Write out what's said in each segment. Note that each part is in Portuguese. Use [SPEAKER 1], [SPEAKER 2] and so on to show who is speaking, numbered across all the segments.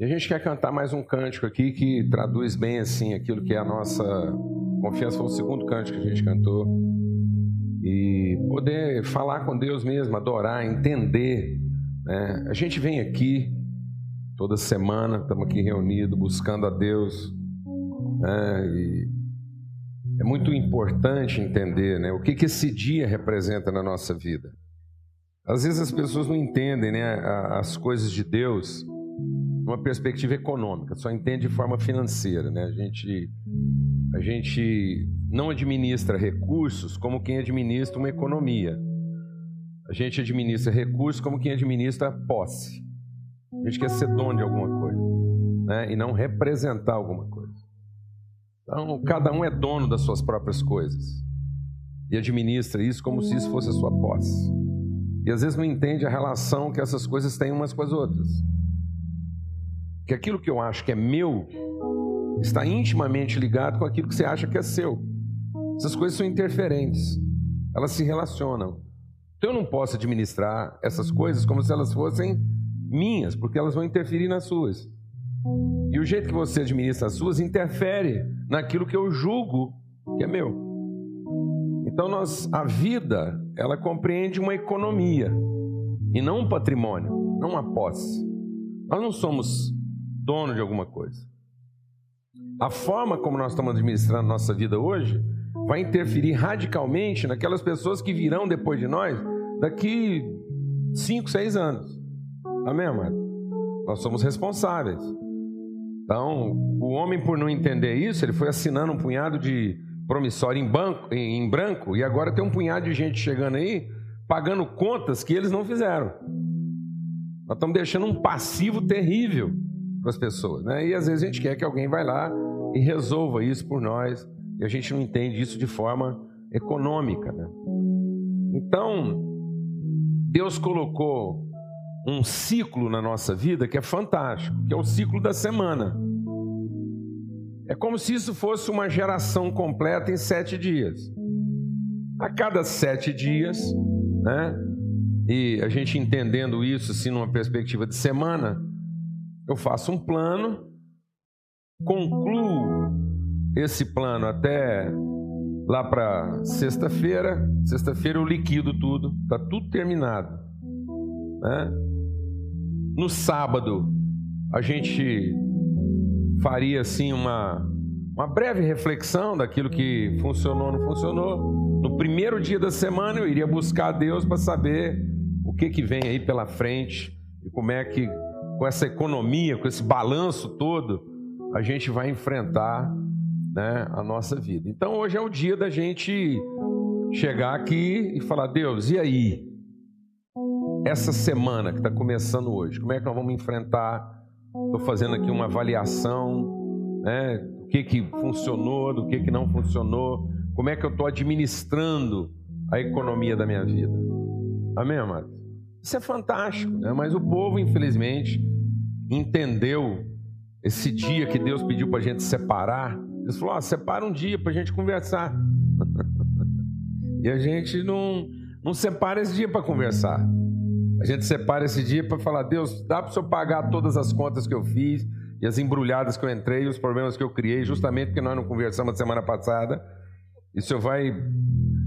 [SPEAKER 1] E a gente quer cantar mais um cântico aqui que traduz bem assim aquilo que é a nossa confiança. Foi o segundo cântico que a gente cantou. E poder falar com Deus mesmo, adorar, entender. Né? A gente vem aqui toda semana, estamos aqui reunidos, buscando a Deus. Né? E é muito importante entender né, o que, que esse dia representa na nossa vida. Às vezes as pessoas não entendem né, as coisas de Deus numa perspectiva econômica, só entende de forma financeira. Né? A, gente, a gente não administra recursos como quem administra uma economia. A gente administra recursos como quem administra posse. A gente quer ser dono de alguma coisa né? e não representar alguma coisa. Então, cada um é dono das suas próprias coisas e administra isso como se isso fosse a sua posse. E às vezes não entende a relação que essas coisas têm umas com as outras. Que aquilo que eu acho que é meu está intimamente ligado com aquilo que você acha que é seu. Essas coisas são interferentes, elas se relacionam. Então eu não posso administrar essas coisas como se elas fossem minhas, porque elas vão interferir nas suas. E o jeito que você administra as suas interfere naquilo que eu julgo que é meu. Então nós, a vida, ela compreende uma economia e não um patrimônio, não uma posse. Nós não somos dono de alguma coisa. A forma como nós estamos administrando nossa vida hoje vai interferir radicalmente naquelas pessoas que virão depois de nós daqui 5, 6 anos. Amém, amado? Nós somos responsáveis. Então, o homem, por não entender isso, ele foi assinando um punhado de promissório em, banco, em branco, e agora tem um punhado de gente chegando aí, pagando contas que eles não fizeram. Nós estamos deixando um passivo terrível para as pessoas. Né? E às vezes a gente quer que alguém vá lá e resolva isso por nós, e a gente não entende isso de forma econômica. Né? Então, Deus colocou um ciclo na nossa vida que é fantástico, que é o ciclo da semana. É como se isso fosse uma geração completa em sete dias. A cada sete dias, né? E a gente entendendo isso assim numa perspectiva de semana, eu faço um plano, concluo esse plano até lá para sexta-feira. Sexta-feira eu liquido tudo, está tudo terminado. Né? No sábado, a gente faria assim uma, uma breve reflexão daquilo que funcionou, não funcionou. No primeiro dia da semana, eu iria buscar a Deus para saber o que, que vem aí pela frente e como é que, com essa economia, com esse balanço todo, a gente vai enfrentar né, a nossa vida. Então, hoje é o dia da gente chegar aqui e falar: Deus, e aí? essa semana que está começando hoje? Como é que nós vamos enfrentar? Estou fazendo aqui uma avaliação, né? Do que, que funcionou, do que, que não funcionou, como é que eu estou administrando a economia da minha vida. Amém, amados? Isso é fantástico, né? mas o povo, infelizmente, entendeu esse dia que Deus pediu para a gente separar. Ele falou: ah, separa um dia para a gente conversar. e a gente não, não separa esse dia para conversar. A gente separa esse dia para falar: Deus, dá para o Senhor pagar todas as contas que eu fiz e as embrulhadas que eu entrei, os problemas que eu criei, justamente porque nós não conversamos semana passada. E o Senhor vai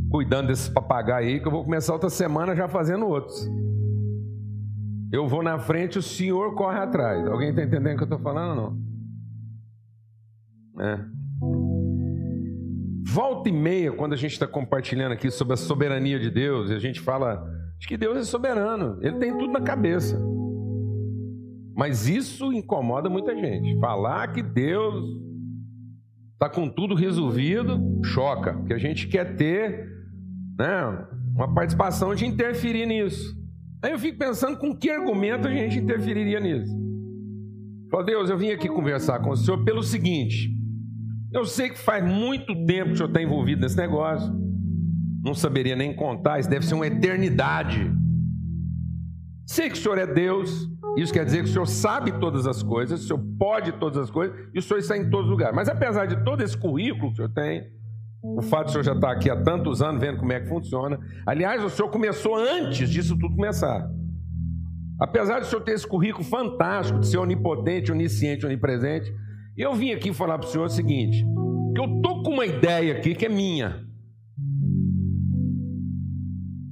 [SPEAKER 1] cuidando desses papagaios aí, que eu vou começar outra semana já fazendo outros. Eu vou na frente, o Senhor corre atrás. Alguém está entendendo o que eu estou falando ou não? É. Volta e meia, quando a gente está compartilhando aqui sobre a soberania de Deus, e a gente fala de que Deus é soberano, Ele tem tudo na cabeça. Mas isso incomoda muita gente. Falar que Deus está com tudo resolvido choca, porque a gente quer ter né, uma participação de interferir nisso. Aí eu fico pensando com que argumento a gente interferiria nisso. Fala, Deus, eu vim aqui conversar com o Senhor pelo seguinte: eu sei que faz muito tempo que o Senhor está envolvido nesse negócio não saberia nem contar, isso deve ser uma eternidade. Sei que o Senhor é Deus, isso quer dizer que o Senhor sabe todas as coisas, o Senhor pode todas as coisas, e o Senhor está em todos os lugares. Mas apesar de todo esse currículo que o Senhor tem, o fato de o Senhor já estar aqui há tantos anos vendo como é que funciona, aliás, o Senhor começou antes disso tudo começar. Apesar de o senhor ter esse currículo fantástico, de ser onipotente, onisciente, onipresente, eu vim aqui falar para o senhor o seguinte: que eu tô com uma ideia aqui que é minha.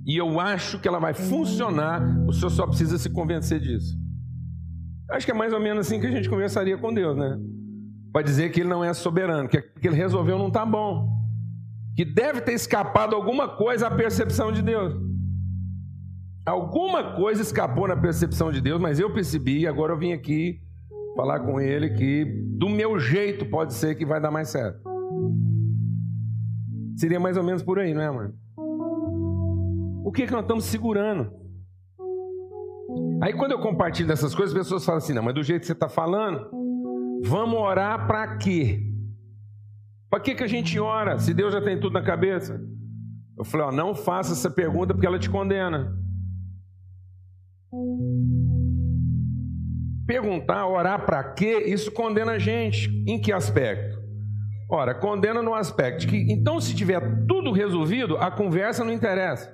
[SPEAKER 1] E eu acho que ela vai funcionar, o senhor só precisa se convencer disso. Acho que é mais ou menos assim que a gente conversaria com Deus, né? Para dizer que ele não é soberano, que o que ele resolveu não está bom. Que deve ter escapado alguma coisa à percepção de Deus. Alguma coisa escapou na percepção de Deus, mas eu percebi, agora eu vim aqui falar com ele que do meu jeito pode ser que vai dar mais certo. Seria mais ou menos por aí, não é, mano? O que, é que nós estamos segurando? Aí quando eu compartilho dessas coisas, as pessoas falam assim: não, mas do jeito que você está falando, vamos orar para quê? Para que, que a gente ora se Deus já tem tudo na cabeça? Eu falei: ó, não faça essa pergunta porque ela te condena. Perguntar, orar para quê? Isso condena a gente. Em que aspecto? Ora, condena no aspecto que, então, se tiver tudo resolvido, a conversa não interessa.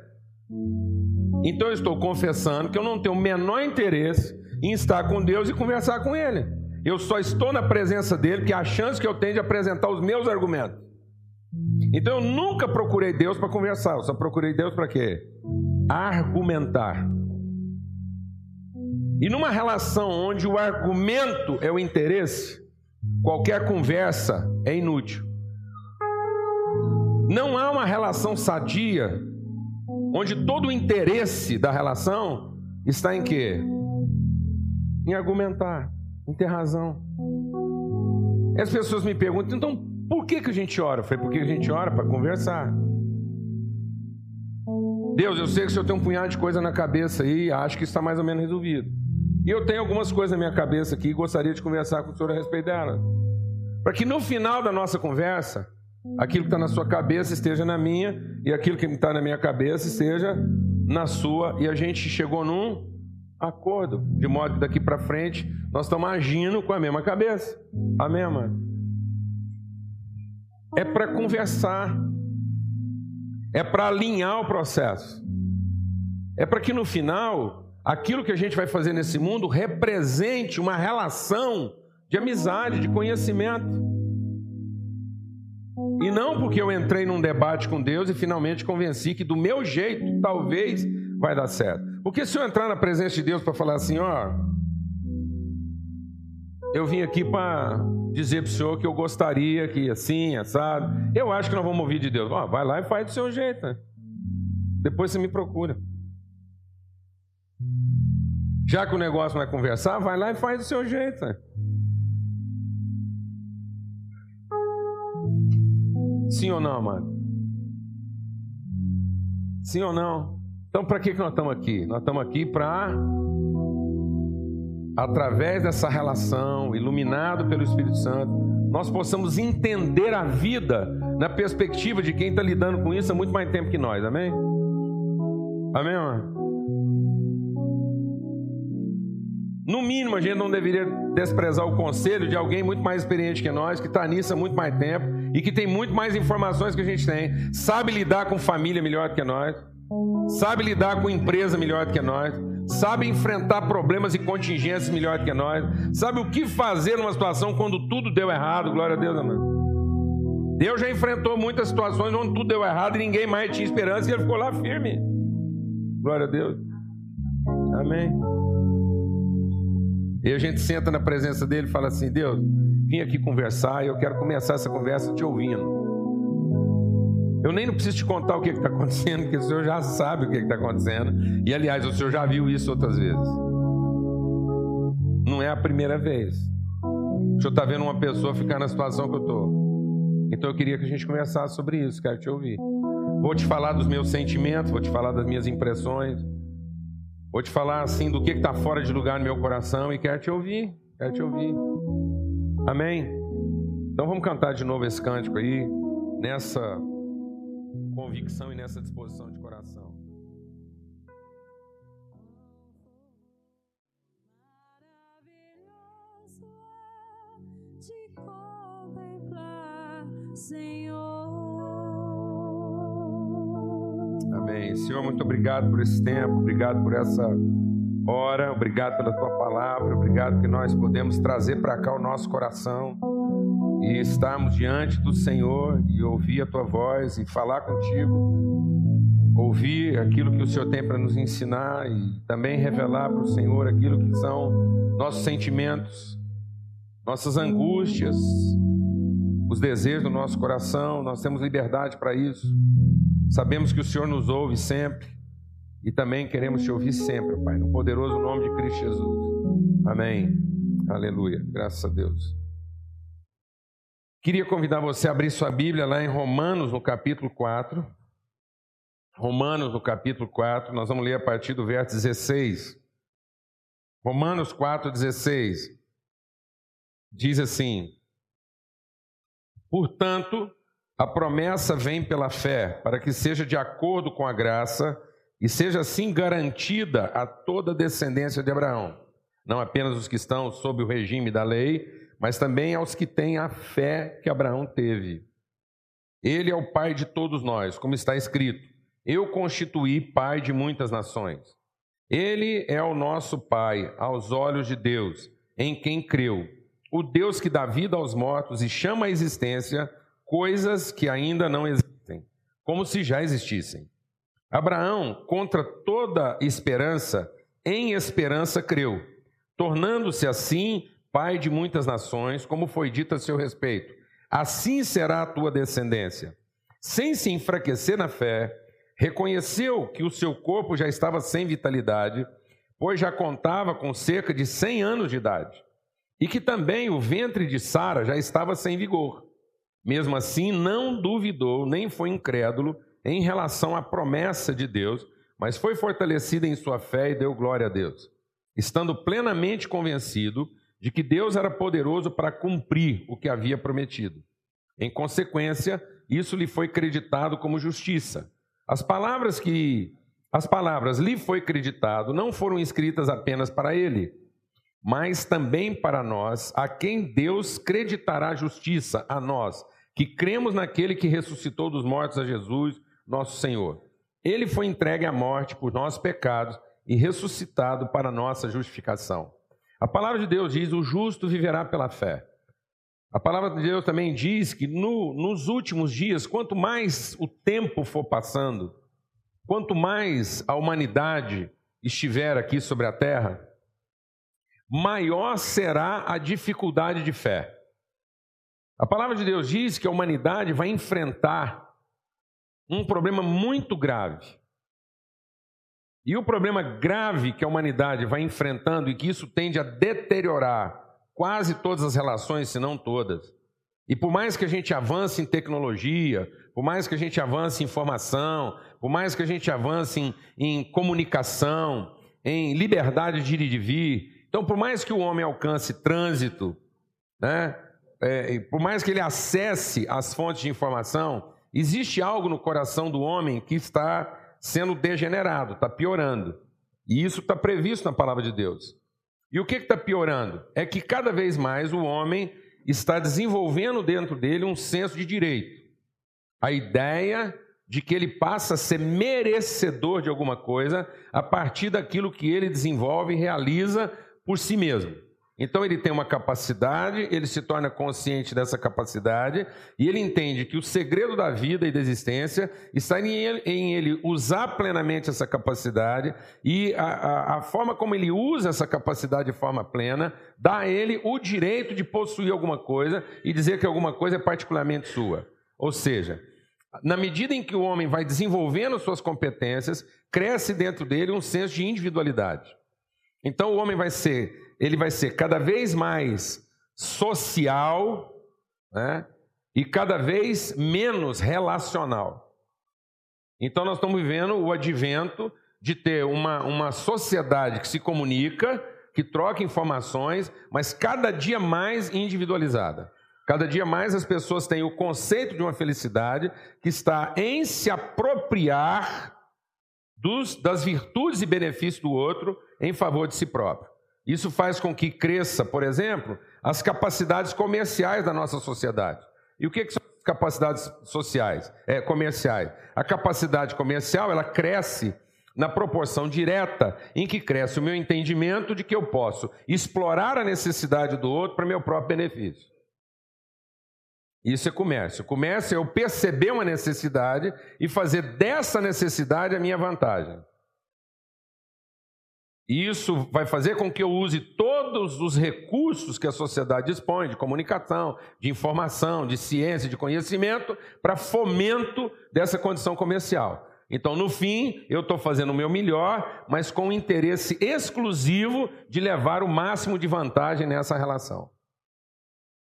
[SPEAKER 1] Então, eu estou confessando que eu não tenho o menor interesse em estar com Deus e conversar com Ele. Eu só estou na presença dele porque é a chance que eu tenho de apresentar os meus argumentos. Então, eu nunca procurei Deus para conversar, eu só procurei Deus para quê? Argumentar. E numa relação onde o argumento é o interesse, qualquer conversa é inútil. Não há uma relação sadia onde todo o interesse da relação está em quê? Em argumentar, em ter razão. As pessoas me perguntam, então por que, que a gente ora? Foi porque a gente ora para conversar. Deus, eu sei que o Senhor tem um punhado de coisa na cabeça aí, acho que está mais ou menos resolvido. E eu tenho algumas coisas na minha cabeça aqui e gostaria de conversar com o Senhor a respeito delas. Para que no final da nossa conversa, aquilo que está na sua cabeça esteja na minha e aquilo que está na minha cabeça esteja na sua. E a gente chegou num acordo, de modo que daqui para frente nós estamos agindo com a mesma cabeça. Amém, mano? É para conversar, é para alinhar o processo, é para que no final aquilo que a gente vai fazer nesse mundo represente uma relação de amizade, de conhecimento. E não porque eu entrei num debate com Deus e finalmente convenci que do meu jeito talvez vai dar certo. Porque se eu entrar na presença de Deus para falar assim, ó, eu vim aqui para dizer para o senhor que eu gostaria que assim, assado. Eu acho que nós vamos ouvir de Deus. Ó, vai lá e faz do seu jeito. Né? Depois você me procura. Já que o negócio não é conversar, vai lá e faz do seu jeito. Né? Sim ou não, amado? Sim ou não? Então, para que, que nós estamos aqui? Nós estamos aqui para, através dessa relação, iluminado pelo Espírito Santo, nós possamos entender a vida na perspectiva de quem está lidando com isso há muito mais tempo que nós, amém? Amém? No mínimo, a gente não deveria desprezar o conselho de alguém muito mais experiente que nós, que está nisso há muito mais tempo e que tem muito mais informações que a gente tem, sabe lidar com família melhor do que nós, sabe lidar com empresa melhor do que nós, sabe enfrentar problemas e contingências melhor do que nós, sabe o que fazer numa situação quando tudo deu errado, glória a Deus, amém. Deus já enfrentou muitas situações onde tudo deu errado e ninguém mais tinha esperança e ele ficou lá firme. Glória a Deus. Amém. E a gente senta na presença dele e fala assim: Deus, vim aqui conversar e eu quero começar essa conversa te ouvindo. Eu nem preciso te contar o que está acontecendo, porque o senhor já sabe o que está acontecendo. E aliás, o senhor já viu isso outras vezes. Não é a primeira vez. O senhor está vendo uma pessoa ficar na situação que eu estou. Então eu queria que a gente conversasse sobre isso, quero te ouvir. Vou te falar dos meus sentimentos, vou te falar das minhas impressões. Vou te falar assim do que está fora de lugar no meu coração e quero te ouvir, quero te ouvir. Amém? Então vamos cantar de novo esse cântico aí, nessa convicção e nessa disposição de coração.
[SPEAKER 2] É te contemplar, Senhor.
[SPEAKER 1] Amém. Senhor, muito obrigado por esse tempo, obrigado por essa hora, obrigado pela tua palavra, obrigado que nós podemos trazer para cá o nosso coração e estarmos diante do Senhor e ouvir a tua voz e falar contigo, ouvir aquilo que o Senhor tem para nos ensinar e também revelar para o Senhor aquilo que são nossos sentimentos, nossas angústias, os desejos do nosso coração, nós temos liberdade para isso. Sabemos que o Senhor nos ouve sempre e também queremos te ouvir sempre, Pai, no poderoso nome de Cristo Jesus. Amém. Aleluia. Graças a Deus. Queria convidar você a abrir sua Bíblia lá em Romanos, no capítulo 4. Romanos, no capítulo 4, nós vamos ler a partir do verso 16. Romanos 4, 16. Diz assim: Portanto, a promessa vem pela fé, para que seja de acordo com a graça e seja assim garantida a toda a descendência de Abraão, não apenas os que estão sob o regime da lei, mas também aos que têm a fé que Abraão teve. Ele é o pai de todos nós, como está escrito: Eu constituí pai de muitas nações. Ele é o nosso pai aos olhos de Deus, em quem creu o Deus que dá vida aos mortos e chama à existência coisas que ainda não existem, como se já existissem. Abraão, contra toda esperança, em esperança creu, tornando-se assim pai de muitas nações, como foi dito a seu respeito. Assim será a tua descendência. Sem se enfraquecer na fé, reconheceu que o seu corpo já estava sem vitalidade, pois já contava com cerca de 100 anos de idade e que também o ventre de Sara já estava sem vigor. Mesmo assim, não duvidou, nem foi incrédulo em relação à promessa de Deus, mas foi fortalecido em sua fé e deu glória a Deus, estando plenamente convencido de que Deus era poderoso para cumprir o que havia prometido. Em consequência, isso lhe foi creditado como justiça. As palavras que as palavras lhe foi creditado não foram escritas apenas para ele, mas também para nós, a quem Deus creditará justiça, a nós, que cremos naquele que ressuscitou dos mortos a Jesus, nosso Senhor. Ele foi entregue à morte por nossos pecados e ressuscitado para nossa justificação. A palavra de Deus diz: o justo viverá pela fé. A palavra de Deus também diz que no, nos últimos dias, quanto mais o tempo for passando, quanto mais a humanidade estiver aqui sobre a terra, maior será a dificuldade de fé. A palavra de Deus diz que a humanidade vai enfrentar um problema muito grave. E o problema grave que a humanidade vai enfrentando e que isso tende a deteriorar quase todas as relações, se não todas. E por mais que a gente avance em tecnologia, por mais que a gente avance em informação, por mais que a gente avance em, em comunicação, em liberdade de ir e de vir, então, por mais que o homem alcance trânsito, né, é, por mais que ele acesse as fontes de informação, existe algo no coração do homem que está sendo degenerado, está piorando. E isso está previsto na palavra de Deus. E o que está piorando? É que cada vez mais o homem está desenvolvendo dentro dele um senso de direito. A ideia de que ele passa a ser merecedor de alguma coisa a partir daquilo que ele desenvolve e realiza por si mesmo. Então ele tem uma capacidade, ele se torna consciente dessa capacidade e ele entende que o segredo da vida e da existência está em ele, em ele usar plenamente essa capacidade e a, a, a, forma como ele usa essa capacidade de forma plena dá a ele o direito de possuir alguma coisa e dizer que alguma coisa é particularmente sua. Ou seja, na medida em que o homem vai desenvolvendo suas competências, cresce dentro dele um senso de individualidade. Então o homem vai ser, ele vai ser cada vez mais social, né? E cada vez menos relacional. Então nós estamos vivendo o advento de ter uma, uma sociedade que se comunica, que troca informações, mas cada dia mais individualizada. Cada dia mais as pessoas têm o conceito de uma felicidade que está em se apropriar dos, das virtudes e benefícios do outro em favor de si próprio. Isso faz com que cresça, por exemplo, as capacidades comerciais da nossa sociedade. E o que, que são capacidades sociais, é, comerciais? A capacidade comercial ela cresce na proporção direta em que cresce o meu entendimento de que eu posso explorar a necessidade do outro para meu próprio benefício. Isso é comércio. Comércio é eu perceber uma necessidade e fazer dessa necessidade a minha vantagem. E isso vai fazer com que eu use todos os recursos que a sociedade dispõe de comunicação, de informação, de ciência, de conhecimento, para fomento dessa condição comercial. Então, no fim, eu estou fazendo o meu melhor, mas com o interesse exclusivo de levar o máximo de vantagem nessa relação.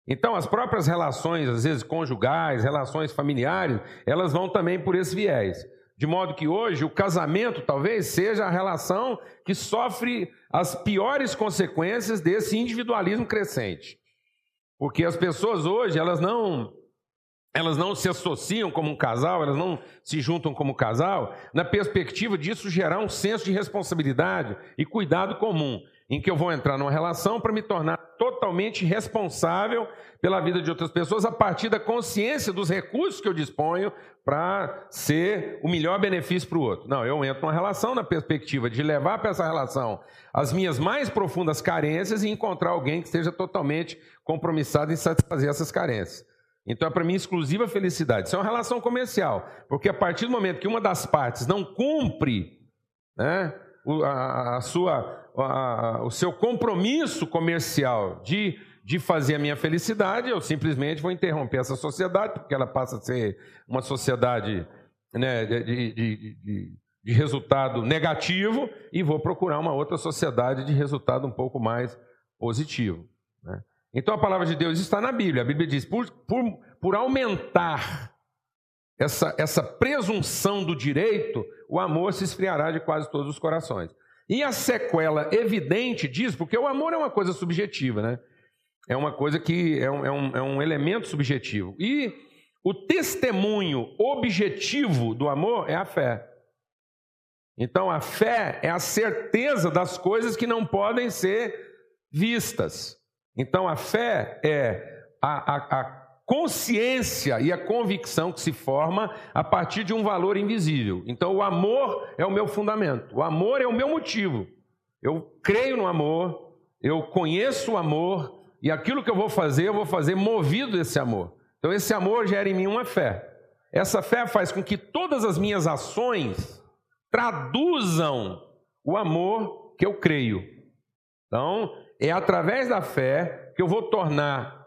[SPEAKER 1] Então, as próprias relações, às vezes conjugais, relações familiares, elas vão também por esse viés. De modo que hoje o casamento talvez seja a relação que sofre as piores consequências desse individualismo crescente. Porque as pessoas hoje, elas não elas não se associam como um casal, elas não se juntam como casal, na perspectiva disso gerar um senso de responsabilidade e cuidado comum em que eu vou entrar numa relação para me tornar totalmente responsável pela vida de outras pessoas a partir da consciência dos recursos que eu disponho para ser o melhor benefício para o outro. Não, eu entro numa relação na perspectiva de levar para essa relação as minhas mais profundas carências e encontrar alguém que esteja totalmente compromissado em satisfazer essas carências. Então é para mim exclusiva felicidade. Isso é uma relação comercial, porque a partir do momento que uma das partes não cumpre né, a, a sua o seu compromisso comercial de, de fazer a minha felicidade, eu simplesmente vou interromper essa sociedade, porque ela passa a ser uma sociedade né, de, de, de, de resultado negativo, e vou procurar uma outra sociedade de resultado um pouco mais positivo. Né? Então a palavra de Deus está na Bíblia. A Bíblia diz: por, por, por aumentar essa, essa presunção do direito, o amor se esfriará de quase todos os corações. E a sequela evidente disso, porque o amor é uma coisa subjetiva, né? É uma coisa que é um, é um, é um elemento subjetivo. E o testemunho objetivo do amor é a fé. Então a fé é a certeza das coisas que não podem ser vistas. Então a fé é a, a, a consciência e a convicção que se forma a partir de um valor invisível. Então, o amor é o meu fundamento, o amor é o meu motivo. Eu creio no amor, eu conheço o amor, e aquilo que eu vou fazer, eu vou fazer movido desse amor. Então, esse amor gera em mim uma fé. Essa fé faz com que todas as minhas ações traduzam o amor que eu creio. Então, é através da fé que eu vou tornar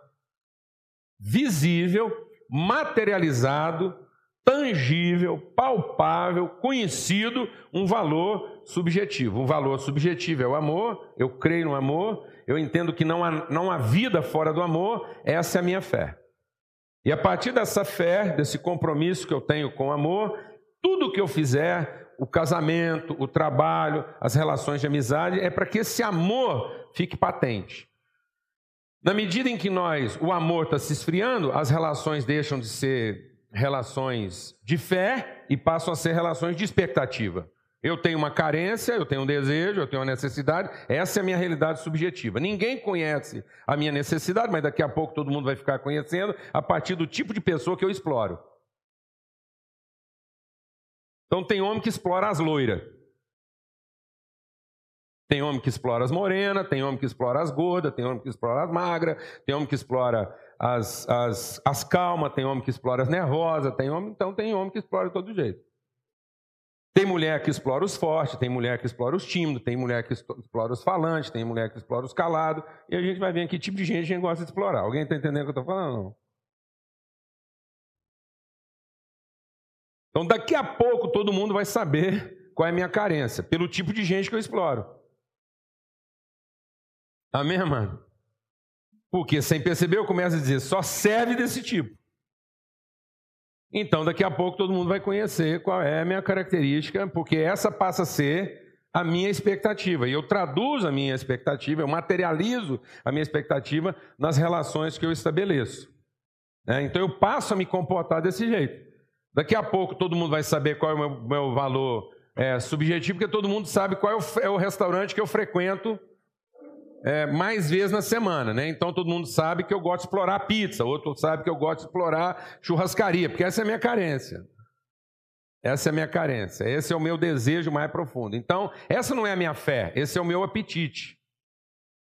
[SPEAKER 1] visível, materializado, tangível, palpável, conhecido, um valor subjetivo. Um valor subjetivo é o amor, eu creio no amor, eu entendo que não há, não há vida fora do amor, essa é a minha fé. E a partir dessa fé, desse compromisso que eu tenho com o amor, tudo que eu fizer, o casamento, o trabalho, as relações de amizade, é para que esse amor fique patente. Na medida em que nós, o amor está se esfriando, as relações deixam de ser relações de fé e passam a ser relações de expectativa. Eu tenho uma carência, eu tenho um desejo, eu tenho uma necessidade, essa é a minha realidade subjetiva. Ninguém conhece a minha necessidade, mas daqui a pouco todo mundo vai ficar conhecendo a partir do tipo de pessoa que eu exploro. Então tem homem que explora as loiras. Tem homem que explora as morenas, tem homem que explora as gordas, tem homem que explora as magras, tem homem que explora as, as, as calmas, tem homem que explora as nervosas, tem homem, então tem homem que explora de todo jeito. Tem mulher que explora os fortes, tem mulher que explora os tímidos, tem mulher que explora os falantes, tem mulher que explora os calados, e a gente vai ver que tipo de gente a gente gosta de explorar. Alguém está entendendo o que eu estou falando? Então, daqui a pouco, todo mundo vai saber qual é a minha carência, pelo tipo de gente que eu exploro. Amém, mano? Porque sem perceber eu começo a dizer, só serve desse tipo. Então, daqui a pouco todo mundo vai conhecer qual é a minha característica, porque essa passa a ser a minha expectativa. E eu traduzo a minha expectativa, eu materializo a minha expectativa nas relações que eu estabeleço. É, então, eu passo a me comportar desse jeito. Daqui a pouco todo mundo vai saber qual é o meu, meu valor é, subjetivo, porque todo mundo sabe qual é o, é o restaurante que eu frequento é, mais vezes na semana, né? Então todo mundo sabe que eu gosto de explorar pizza, outro sabe que eu gosto de explorar churrascaria, porque essa é a minha carência. Essa é a minha carência, esse é o meu desejo mais profundo. Então, essa não é a minha fé, esse é o meu apetite.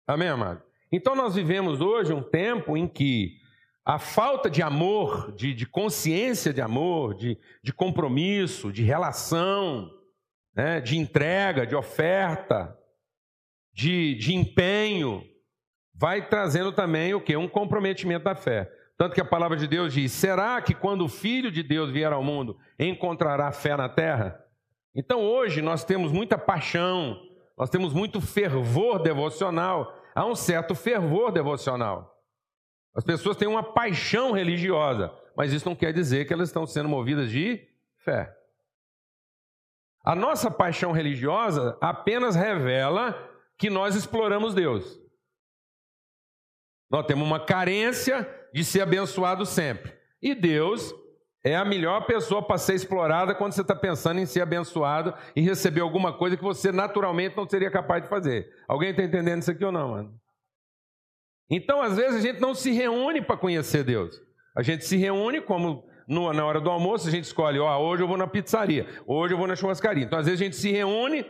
[SPEAKER 1] Amém, amado? Então, nós vivemos hoje um tempo em que a falta de amor, de, de consciência de amor, de, de compromisso, de relação, né, de entrega, de oferta, de, de empenho, vai trazendo também o que? Um comprometimento da fé. Tanto que a palavra de Deus diz: será que quando o Filho de Deus vier ao mundo, encontrará fé na terra? Então hoje nós temos muita paixão, nós temos muito fervor devocional, há um certo fervor devocional. As pessoas têm uma paixão religiosa, mas isso não quer dizer que elas estão sendo movidas de fé. A nossa paixão religiosa apenas revela que nós exploramos Deus. Nós temos uma carência de ser abençoado sempre. E Deus é a melhor pessoa para ser explorada quando você está pensando em ser abençoado e receber alguma coisa que você naturalmente não seria capaz de fazer. Alguém está entendendo isso aqui ou não, mano? Então, às vezes, a gente não se reúne para conhecer Deus. A gente se reúne como na hora do almoço, a gente escolhe, ó, hoje eu vou na pizzaria, hoje eu vou na churrascaria. Então, às vezes, a gente se reúne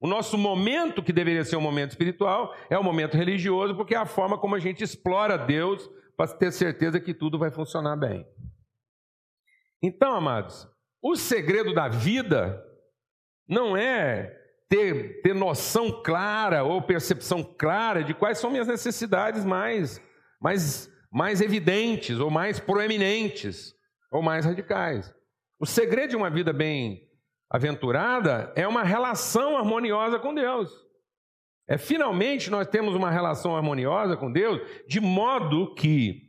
[SPEAKER 1] o nosso momento, que deveria ser um momento espiritual, é um momento religioso, porque é a forma como a gente explora Deus para ter certeza que tudo vai funcionar bem. Então, amados, o segredo da vida não é ter, ter noção clara ou percepção clara de quais são minhas necessidades mais, mais, mais evidentes, ou mais proeminentes, ou mais radicais. O segredo de uma vida bem aventurada é uma relação harmoniosa com Deus. É finalmente nós temos uma relação harmoniosa com Deus, de modo que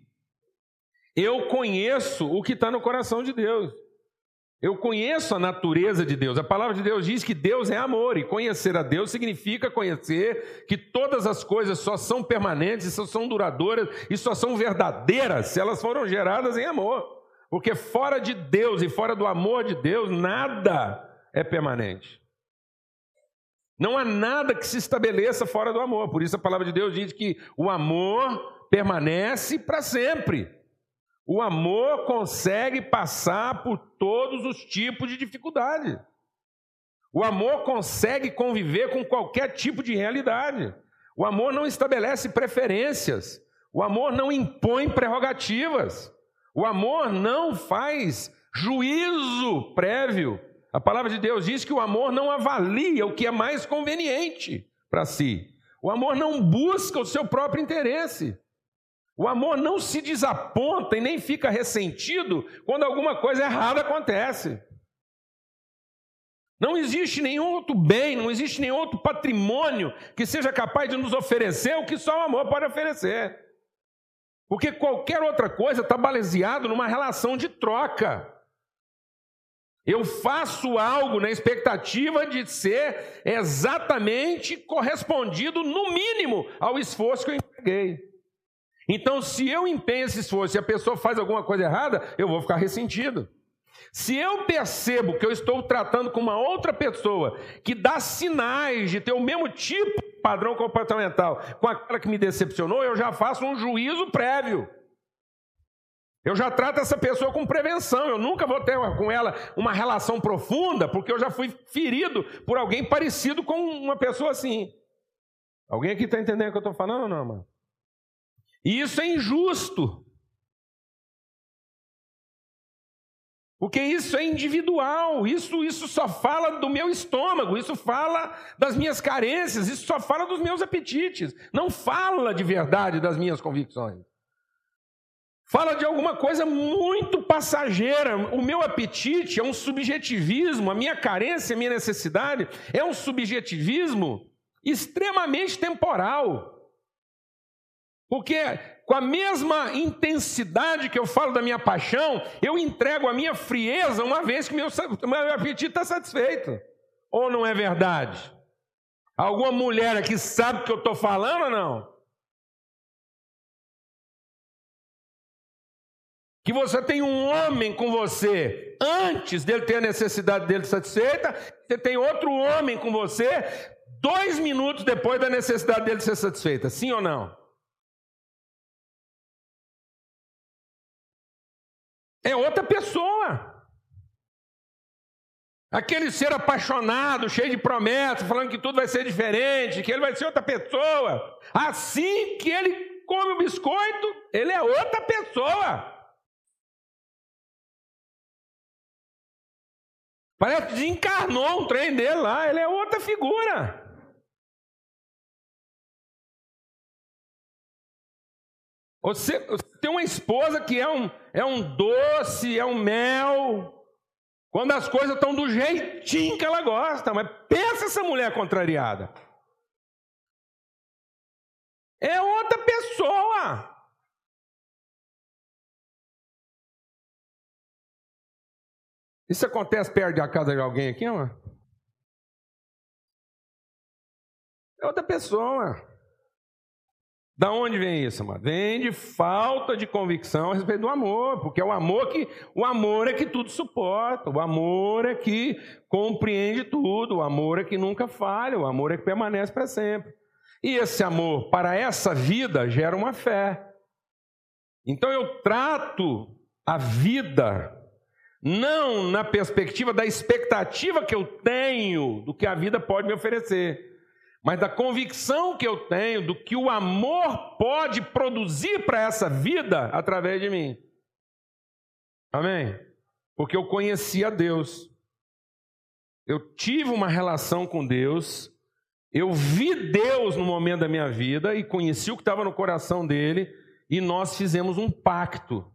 [SPEAKER 1] eu conheço o que está no coração de Deus. Eu conheço a natureza de Deus. A palavra de Deus diz que Deus é amor, e conhecer a Deus significa conhecer que todas as coisas só são permanentes, só são duradouras e só são verdadeiras se elas foram geradas em amor. Porque fora de Deus e fora do amor de Deus, nada é permanente. Não há nada que se estabeleça fora do amor. Por isso a palavra de Deus diz que o amor permanece para sempre. O amor consegue passar por todos os tipos de dificuldade. O amor consegue conviver com qualquer tipo de realidade. O amor não estabelece preferências. O amor não impõe prerrogativas. O amor não faz juízo prévio a palavra de Deus diz que o amor não avalia o que é mais conveniente para si. O amor não busca o seu próprio interesse. O amor não se desaponta e nem fica ressentido quando alguma coisa errada acontece. Não existe nenhum outro bem, não existe nenhum outro patrimônio que seja capaz de nos oferecer o que só o amor pode oferecer. Porque qualquer outra coisa está baseado numa relação de troca. Eu faço algo na expectativa de ser exatamente correspondido, no mínimo, ao esforço que eu entreguei. Então, se eu empenho esse esforço e a pessoa faz alguma coisa errada, eu vou ficar ressentido. Se eu percebo que eu estou tratando com uma outra pessoa que dá sinais de ter o mesmo tipo de padrão comportamental com aquela que me decepcionou, eu já faço um juízo prévio. Eu já trato essa pessoa com prevenção. Eu nunca vou ter com ela uma relação profunda, porque eu já fui ferido por alguém parecido com uma pessoa assim. Alguém aqui está entendendo o que eu estou falando ou não, mano? E isso é injusto. Porque isso é individual, isso, isso só fala do meu estômago, isso fala das minhas carências, isso só fala dos meus apetites, não fala de verdade das minhas convicções. Fala de alguma coisa muito passageira. O meu apetite é um subjetivismo, a minha carência, a minha necessidade é um subjetivismo extremamente temporal. Porque com a mesma intensidade que eu falo da minha paixão, eu entrego a minha frieza uma vez que meu, meu apetite está satisfeito. Ou não é verdade? Alguma mulher aqui sabe o que eu estou falando ou não? que você tem um homem com você antes dele ter a necessidade dele satisfeita, você tem outro homem com você dois minutos depois da necessidade dele ser satisfeita. Sim ou não? É outra pessoa. Aquele ser apaixonado, cheio de promessas, falando que tudo vai ser diferente, que ele vai ser outra pessoa. Assim que ele come o biscoito, ele é outra pessoa. Parece que desencarnou um trem dele lá, ele é outra figura. Você, você tem uma esposa que é um, é um doce, é um mel, quando as coisas estão do jeitinho que ela gosta, mas pensa essa mulher contrariada. É outra pessoa. Isso acontece perto da casa de alguém aqui, mano? É outra pessoa. Da onde vem isso, mano? Vem de falta de convicção a respeito do amor, porque é o amor que o amor é que tudo suporta, o amor é que compreende tudo, o amor é que nunca falha, o amor é que permanece para sempre. E esse amor para essa vida gera uma fé. Então eu trato a vida não na perspectiva da expectativa que eu tenho do que a vida pode me oferecer, mas da convicção que eu tenho do que o amor pode produzir para essa vida através de mim. Amém? Porque eu conhecia Deus, eu tive uma relação com Deus, eu vi Deus no momento da minha vida e conheci o que estava no coração dele, e nós fizemos um pacto.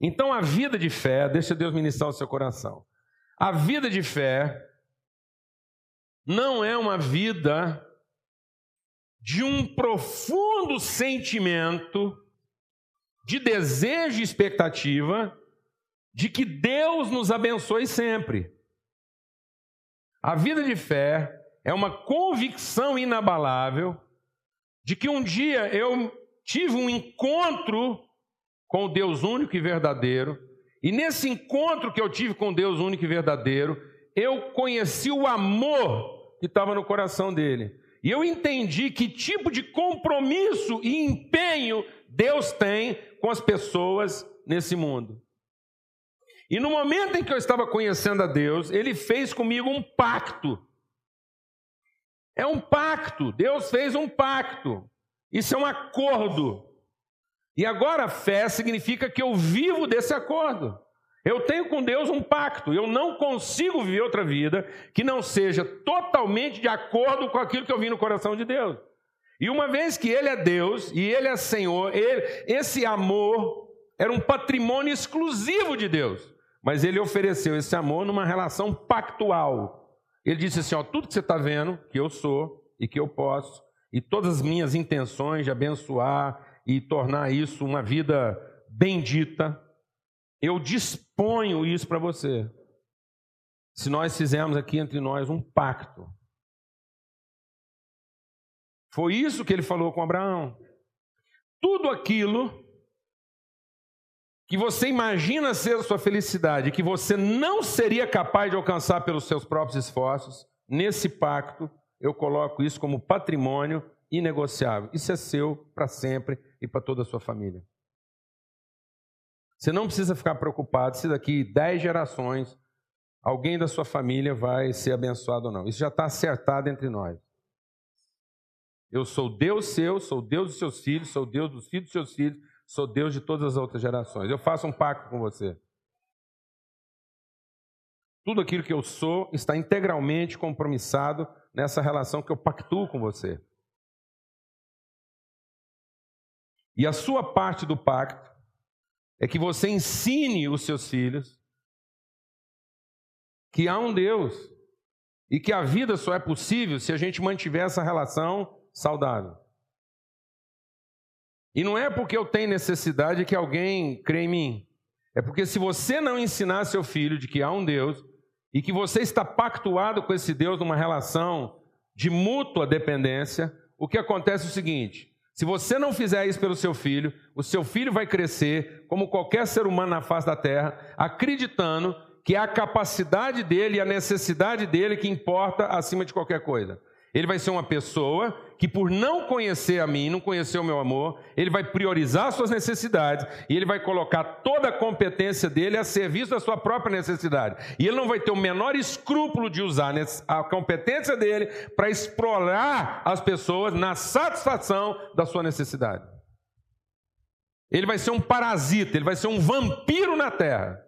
[SPEAKER 1] Então a vida de fé, deixa Deus ministrar o seu coração. A vida de fé não é uma vida de um profundo sentimento de desejo e expectativa de que Deus nos abençoe sempre. A vida de fé é uma convicção inabalável de que um dia eu tive um encontro com o Deus único e verdadeiro. E nesse encontro que eu tive com Deus único e verdadeiro, eu conheci o amor que estava no coração dele. E eu entendi que tipo de compromisso e empenho Deus tem com as pessoas nesse mundo. E no momento em que eu estava conhecendo a Deus, ele fez comigo um pacto. É um pacto, Deus fez um pacto. Isso é um acordo. E agora fé significa que eu vivo desse acordo. Eu tenho com Deus um pacto. Eu não consigo viver outra vida que não seja totalmente de acordo com aquilo que eu vi no coração de Deus. E uma vez que Ele é Deus e Ele é Senhor, ele, esse amor era um patrimônio exclusivo de Deus. Mas Ele ofereceu esse amor numa relação pactual. Ele disse assim: ó, tudo que você está vendo, que eu sou e que eu posso, e todas as minhas intenções de abençoar, e tornar isso uma vida bendita, eu disponho isso para você. Se nós fizermos aqui entre nós um pacto. Foi isso que ele falou com Abraão. Tudo aquilo que você imagina ser a sua felicidade, que você não seria capaz de alcançar pelos seus próprios esforços, nesse pacto eu coloco isso como patrimônio inegociável. Isso é seu para sempre e para toda a sua família. Você não precisa ficar preocupado se daqui dez gerações alguém da sua família vai ser abençoado ou não. Isso já está acertado entre nós. Eu sou Deus seu, sou Deus dos seus filhos, sou Deus dos filhos dos seus filhos, sou Deus de todas as outras gerações. Eu faço um pacto com você. Tudo aquilo que eu sou está integralmente compromissado nessa relação que eu pactuo com você. E a sua parte do pacto é que você ensine os seus filhos que há um Deus e que a vida só é possível se a gente mantiver essa relação saudável. E não é porque eu tenho necessidade que alguém crê em mim. É porque se você não ensinar seu filho de que há um Deus e que você está pactuado com esse Deus numa relação de mútua dependência, o que acontece é o seguinte: se você não fizer isso pelo seu filho, o seu filho vai crescer, como qualquer ser humano na face da terra, acreditando que é a capacidade dele e a necessidade dele que importa acima de qualquer coisa. Ele vai ser uma pessoa que, por não conhecer a mim, não conhecer o meu amor, ele vai priorizar suas necessidades e ele vai colocar toda a competência dele a serviço da sua própria necessidade. E ele não vai ter o menor escrúpulo de usar a competência dele para explorar as pessoas na satisfação da sua necessidade. Ele vai ser um parasita, ele vai ser um vampiro na terra.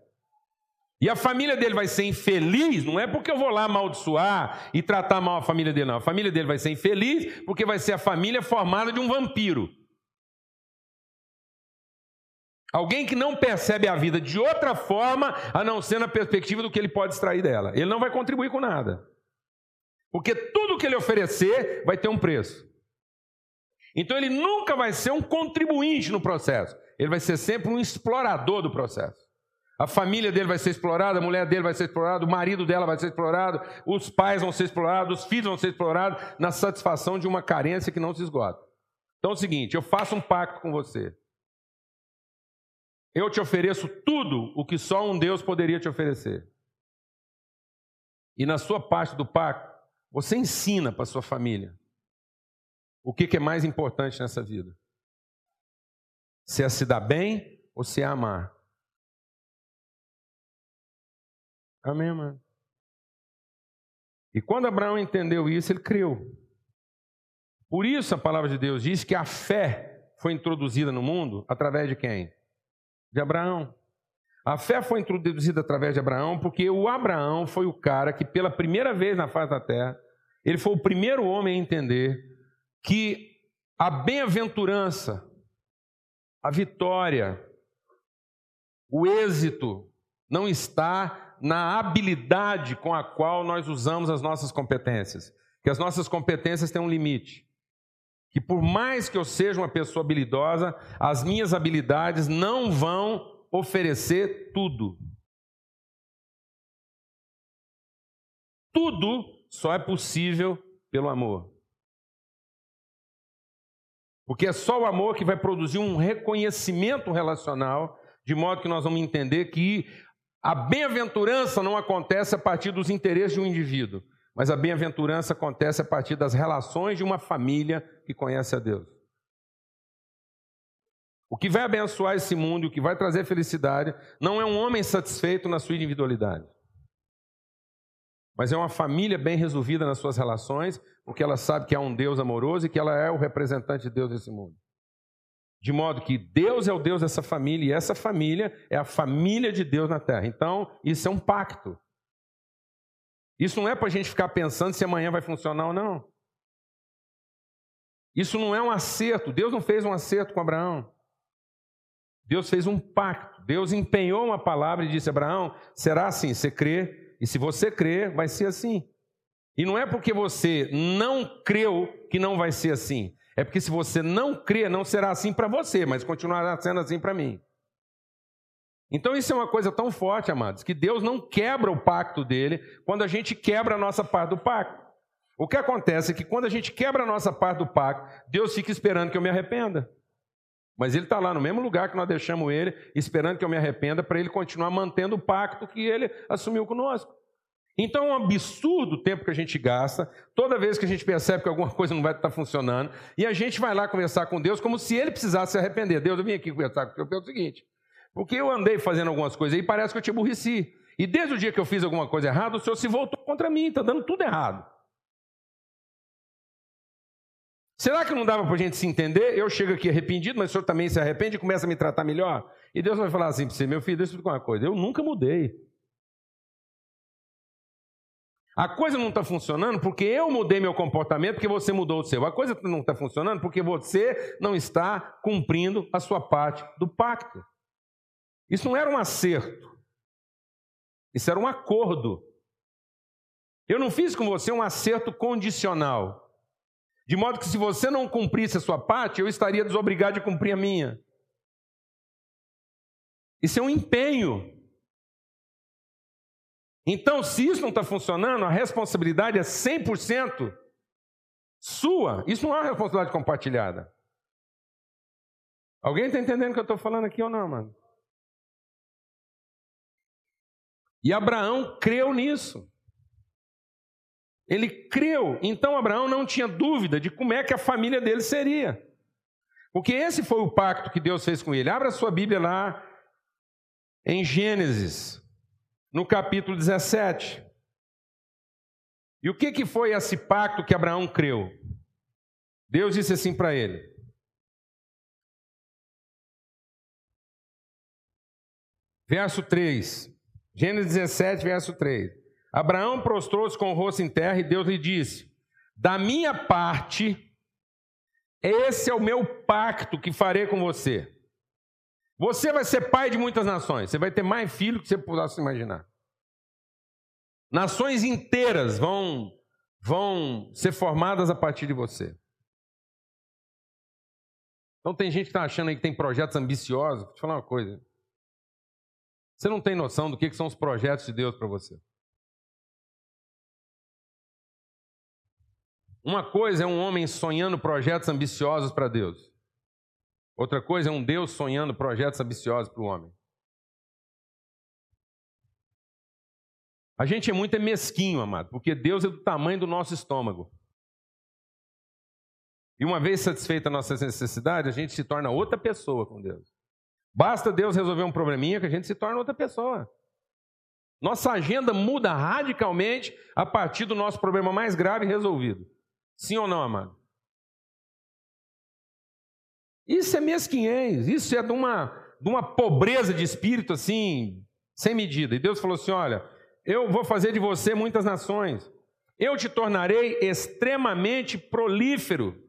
[SPEAKER 1] E a família dele vai ser infeliz, não é porque eu vou lá amaldiçoar e tratar mal a família dele, não. A família dele vai ser infeliz porque vai ser a família formada de um vampiro. Alguém que não percebe a vida de outra forma, a não ser na perspectiva do que ele pode extrair dela. Ele não vai contribuir com nada. Porque tudo que ele oferecer vai ter um preço. Então ele nunca vai ser um contribuinte no processo. Ele vai ser sempre um explorador do processo. A família dele vai ser explorada, a mulher dele vai ser explorada, o marido dela vai ser explorado, os pais vão ser explorados, os filhos vão ser explorados na satisfação de uma carência que não se esgota. Então é o seguinte: eu faço um pacto com você. Eu te ofereço tudo o que só um Deus poderia te oferecer. E na sua parte do pacto, você ensina para sua família o que é mais importante nessa vida: se é se dar bem ou se é amar. Amém, mano? E quando Abraão entendeu isso, ele creu. Por isso a palavra de Deus diz que a fé foi introduzida no mundo através de quem? De Abraão. A fé foi introduzida através de Abraão porque o Abraão foi o cara que, pela primeira vez na face da terra, ele foi o primeiro homem a entender que a bem-aventurança, a vitória, o êxito não está na habilidade com a qual nós usamos as nossas competências. Que as nossas competências têm um limite. Que por mais que eu seja uma pessoa habilidosa, as minhas habilidades não vão oferecer tudo. Tudo só é possível pelo amor. Porque é só o amor que vai produzir um reconhecimento relacional, de modo que nós vamos entender que a bem-aventurança não acontece a partir dos interesses de um indivíduo, mas a bem-aventurança acontece a partir das relações de uma família que conhece a Deus. O que vai abençoar esse mundo e o que vai trazer felicidade não é um homem satisfeito na sua individualidade, mas é uma família bem resolvida nas suas relações, porque ela sabe que há um Deus amoroso e que ela é o representante de Deus nesse mundo. De modo que Deus é o Deus dessa família e essa família é a família de Deus na terra. Então, isso é um pacto. Isso não é para a gente ficar pensando se amanhã vai funcionar ou não. Isso não é um acerto. Deus não fez um acerto com Abraão. Deus fez um pacto. Deus empenhou uma palavra e disse: Abraão, será assim, você crê, e se você crer, vai ser assim. E não é porque você não creu que não vai ser assim. É porque se você não crê, não será assim para você, mas continuará sendo assim para mim. Então isso é uma coisa tão forte, amados, que Deus não quebra o pacto dele quando a gente quebra a nossa parte do pacto. O que acontece é que quando a gente quebra a nossa parte do pacto, Deus fica esperando que eu me arrependa. Mas ele está lá no mesmo lugar que nós deixamos ele, esperando que eu me arrependa, para ele continuar mantendo o pacto que ele assumiu conosco. Então é um absurdo o tempo que a gente gasta, toda vez que a gente percebe que alguma coisa não vai estar funcionando, e a gente vai lá conversar com Deus como se ele precisasse se arrepender. Deus, eu vim aqui conversar com o pelo seguinte, porque eu andei fazendo algumas coisas e parece que eu te aborreci. E desde o dia que eu fiz alguma coisa errada, o Senhor se voltou contra mim, está dando tudo errado. Será que não dava para a gente se entender? Eu chego aqui arrependido, mas o senhor também se arrepende e começa a me tratar melhor? E Deus vai falar assim para você, meu filho, deixa eu explicar uma coisa, eu nunca mudei. A coisa não está funcionando porque eu mudei meu comportamento, porque você mudou o seu. A coisa não está funcionando porque você não está cumprindo a sua parte do pacto. Isso não era um acerto. Isso era um acordo. Eu não fiz com você um acerto condicional. De modo que se você não cumprisse a sua parte, eu estaria desobrigado de cumprir a minha. Isso é um empenho. Então, se isso não está funcionando, a responsabilidade é 100% sua. Isso não é uma responsabilidade compartilhada. Alguém está entendendo o que eu estou falando aqui ou não, mano? E Abraão creu nisso. Ele creu. Então Abraão não tinha dúvida de como é que a família dele seria. Porque esse foi o pacto que Deus fez com ele. Abra sua Bíblia lá em Gênesis, no capítulo 17. E o que, que foi esse pacto que Abraão creu? Deus disse assim para ele: Verso 3, Gênesis 17, verso 3. Abraão prostrou-se com o rosto em terra e Deus lhe disse: Da minha parte, esse é o meu pacto que farei com você. Você vai ser pai de muitas nações, você vai ter mais filhos que você pudesse imaginar. Nações inteiras vão, vão ser formadas a partir de você. Então tem gente que está achando aí que tem projetos ambiciosos. Vou te falar uma coisa. Você não tem noção do que são os projetos de Deus para você. Uma coisa é um homem sonhando projetos ambiciosos para Deus. Outra coisa é um Deus sonhando projetos ambiciosos para o homem. A gente é muito mesquinho, amado, porque Deus é do tamanho do nosso estômago. E uma vez satisfeita a nossa necessidade, a gente se torna outra pessoa com Deus. Basta Deus resolver um probleminha que a gente se torna outra pessoa. Nossa agenda muda radicalmente a partir do nosso problema mais grave resolvido. Sim ou não, amado? Isso é mesquinhez, isso é de uma, de uma pobreza de espírito assim, sem medida. E Deus falou assim: olha, eu vou fazer de você muitas nações, eu te tornarei extremamente prolífero,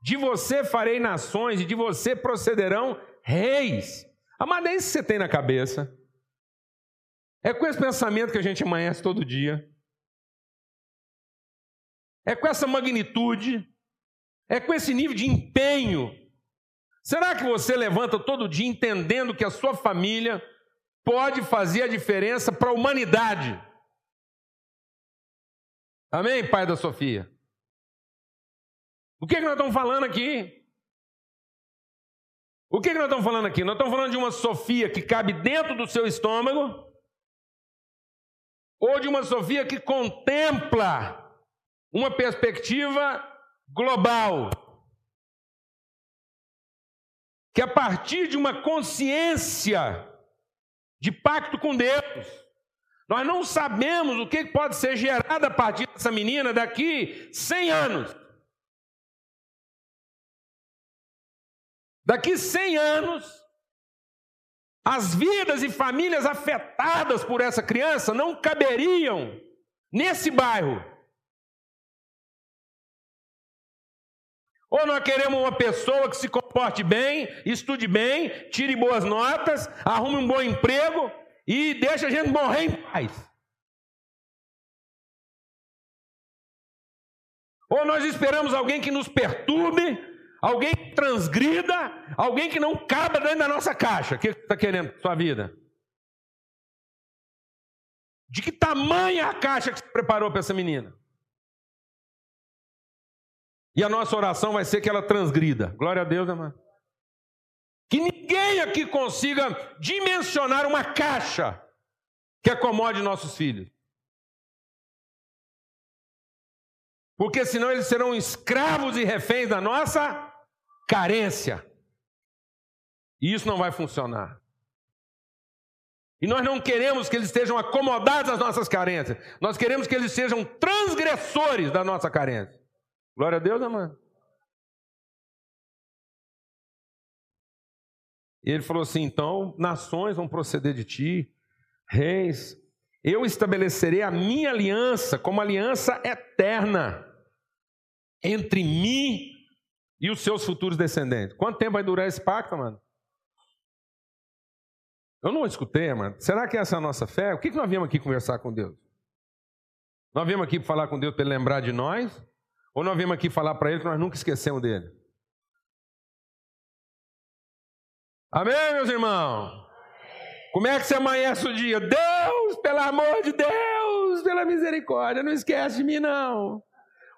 [SPEAKER 1] de você farei nações e de você procederão reis. Amado, é isso que você tem na cabeça. É com esse pensamento que a gente amanhece todo dia. É com essa magnitude. É com esse nível de empenho. Será que você levanta todo dia entendendo que a sua família pode fazer a diferença para a humanidade? Amém, pai da Sofia? O que, é que nós estamos falando aqui? O que, que nós estamos falando aqui? Nós estamos falando de uma Sofia que cabe dentro do seu estômago, ou de uma Sofia que contempla uma perspectiva global. Que a partir de uma consciência de pacto com Deus, nós não sabemos o que pode ser gerado a partir dessa menina daqui 100 anos. Daqui 100 anos, as vidas e famílias afetadas por essa criança não caberiam nesse bairro. Ou nós queremos uma pessoa que se comporte bem, estude bem, tire boas notas, arrume um bom emprego e deixe a gente morrer em paz. Ou nós esperamos alguém que nos perturbe, alguém que transgrida, alguém que não caba dentro da nossa caixa. O que você está querendo sua vida? De que tamanho é a caixa que você preparou para essa menina? E a nossa oração vai ser que ela transgrida. Glória a Deus, amado. Que ninguém aqui consiga dimensionar uma caixa que acomode nossos filhos. Porque senão eles serão escravos e reféns da nossa carência. E isso não vai funcionar. E nós não queremos que eles estejam acomodados às nossas carências. Nós queremos que eles sejam transgressores da nossa carência. Glória a Deus, amado. E ele falou assim: então, nações vão proceder de ti, reis. Eu estabelecerei a minha aliança como aliança eterna entre mim e os seus futuros descendentes. Quanto tempo vai durar esse pacto, mano? Eu não escutei, mano. Será que essa é a nossa fé? O que, que nós viemos aqui conversar com Deus? Nós viemos aqui falar com Deus para ele lembrar de nós? Ou nós viemos aqui falar para ele que nós nunca esquecemos dele? Amém, meus irmãos? Como é que você amanhece o dia? Deus, pelo amor de Deus, pela misericórdia, não esquece de mim, não.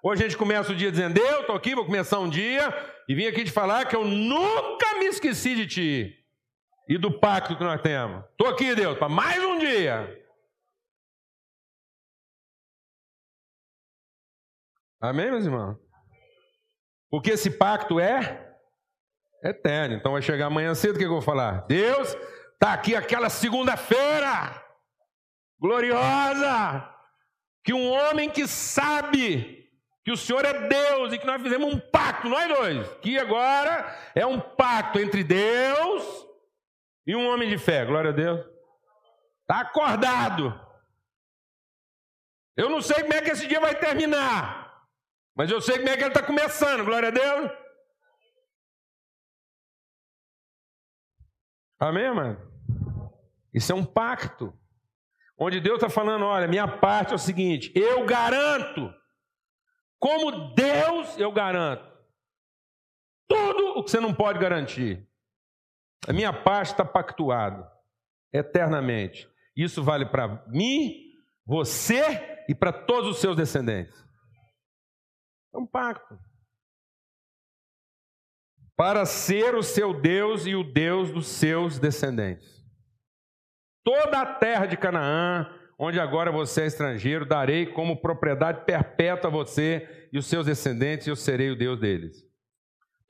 [SPEAKER 1] Hoje a gente começa o dia dizendo: Eu estou aqui, vou começar um dia e vim aqui te falar que eu nunca me esqueci de ti e do pacto que nós temos. Estou aqui, Deus, para mais um dia. Amém, meus irmãos? Porque esse pacto é eterno. Então vai chegar amanhã cedo, o que eu vou falar? Deus, está aqui aquela segunda-feira gloriosa, que um homem que sabe que o Senhor é Deus e que nós fizemos um pacto, nós dois, que agora é um pacto entre Deus e um homem de fé, glória a Deus. Está acordado. Eu não sei como é que esse dia vai terminar, mas eu sei como é que ele está começando, glória a Deus. Amém, mano? Isso é um pacto. Onde Deus está falando: olha, minha parte é o seguinte, eu garanto, como Deus eu garanto, tudo o que você não pode garantir. A minha parte está pactuado eternamente. Isso vale para mim, você e para todos os seus descendentes. É um pacto. Para ser o seu Deus e o Deus dos seus descendentes. Toda a terra de Canaã, onde agora você é estrangeiro, darei como propriedade perpétua a você e os seus descendentes, e eu serei o Deus deles.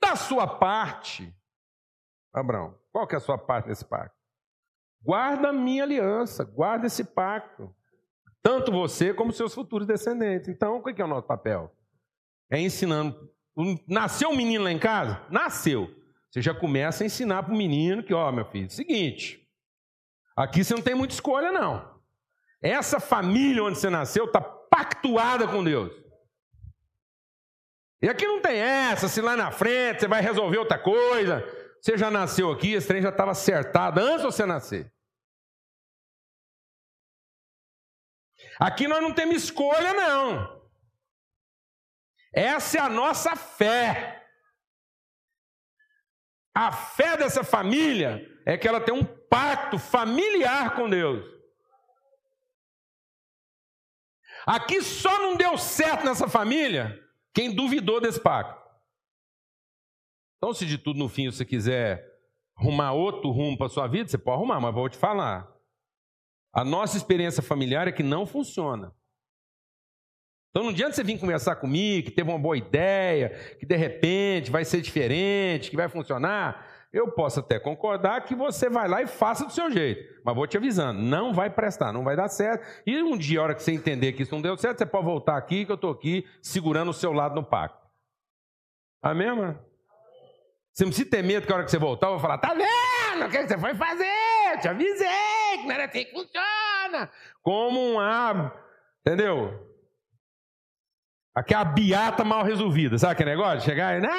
[SPEAKER 1] Da sua parte, Abraão, qual que é a sua parte nesse pacto? Guarda a minha aliança, guarda esse pacto. Tanto você como seus futuros descendentes. Então, o que é o nosso papel? É ensinando. Nasceu um menino lá em casa? Nasceu. Você já começa a ensinar para o menino que, ó, meu filho, seguinte, Aqui você não tem muita escolha, não. Essa família onde você nasceu está pactuada com Deus. E aqui não tem essa, se lá na frente você vai resolver outra coisa. Você já nasceu aqui, esse trem já estava acertado antes de você nascer. Aqui nós não temos escolha, não. Essa é a nossa fé. A fé dessa família é que ela tem um pacto familiar com Deus. Aqui só não deu certo nessa família quem duvidou desse pacto. Então, se de tudo no fim você quiser arrumar outro rumo para sua vida, você pode arrumar, mas vou te falar. A nossa experiência familiar é que não funciona. Então não adianta você vir conversar comigo, que teve uma boa ideia, que de repente vai ser diferente, que vai funcionar. Eu posso até concordar que você vai lá e faça do seu jeito, mas vou te avisando, não vai prestar, não vai dar certo. E um dia, a hora que você entender que isso não deu certo, você pode voltar aqui, que eu estou aqui segurando o seu lado no pacto. Amém, mano? Você não precisa ter medo que a hora que você voltar, eu vou falar, tá vendo? O que você foi fazer? Eu te avisei que não era assim que funciona. Como um ah, entendeu? Aquela biata mal resolvida, sabe aquele negócio? Chegar e, não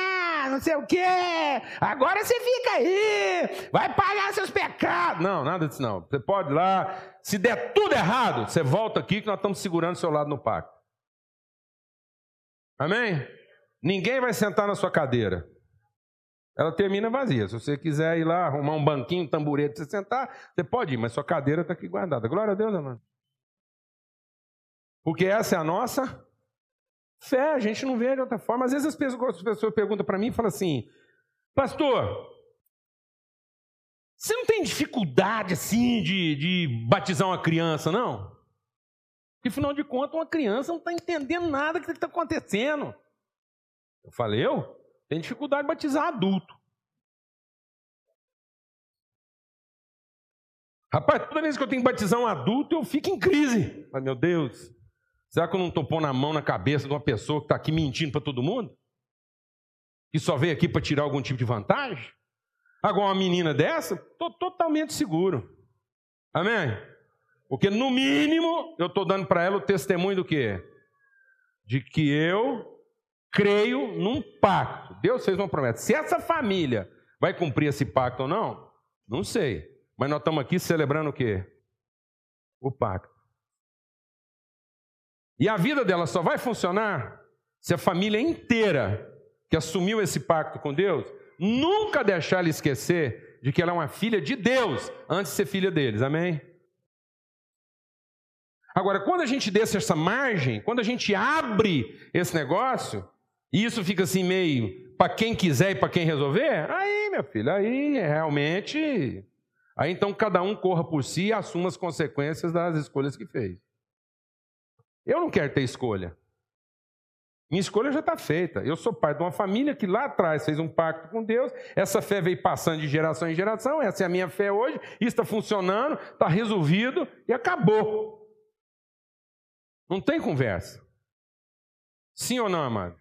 [SPEAKER 1] não sei o quê, agora você fica aí, vai pagar seus pecados. Não, nada disso não. Você pode ir lá, se der tudo errado, você volta aqui que nós estamos segurando o seu lado no pacto. Amém? Ninguém vai sentar na sua cadeira. Ela termina vazia. Se você quiser ir lá arrumar um banquinho, um tamborete para você sentar, você pode ir, mas sua cadeira está aqui guardada. Glória a Deus, amado. Porque essa é a nossa Fé, a gente não vê de outra forma. Às vezes as pessoas, as pessoas perguntam para mim e falam assim: Pastor, você não tem dificuldade assim de, de batizar uma criança, não? Porque, afinal de contas, uma criança não está entendendo nada do que está acontecendo. Eu falei, eu? Tenho dificuldade de batizar adulto. Rapaz, toda vez que eu tenho que batizar um adulto, eu fico em crise. Mas, meu Deus, Será que eu não estou pondo a mão na cabeça de uma pessoa que está aqui mentindo para todo mundo? Que só veio aqui para tirar algum tipo de vantagem? Agora, uma menina dessa, estou totalmente seguro. Amém? Porque, no mínimo, eu estou dando para ela o testemunho do quê? De que eu creio num pacto. Deus fez uma promessa. Se essa família vai cumprir esse pacto ou não, não sei. Mas nós estamos aqui celebrando o quê? O pacto. E a vida dela só vai funcionar se a família inteira que assumiu esse pacto com Deus nunca deixar ela esquecer de que ela é uma filha de Deus antes de ser filha deles. Amém? Agora, quando a gente deixa essa margem, quando a gente abre esse negócio, e isso fica assim meio para quem quiser e para quem resolver, aí, meu filho, aí realmente. Aí então cada um corra por si e assuma as consequências das escolhas que fez. Eu não quero ter escolha. Minha escolha já está feita. Eu sou pai de uma família que lá atrás fez um pacto com Deus. Essa fé veio passando de geração em geração. Essa é a minha fé hoje. Isso está funcionando, está resolvido e acabou. Não tem conversa. Sim ou não, amado?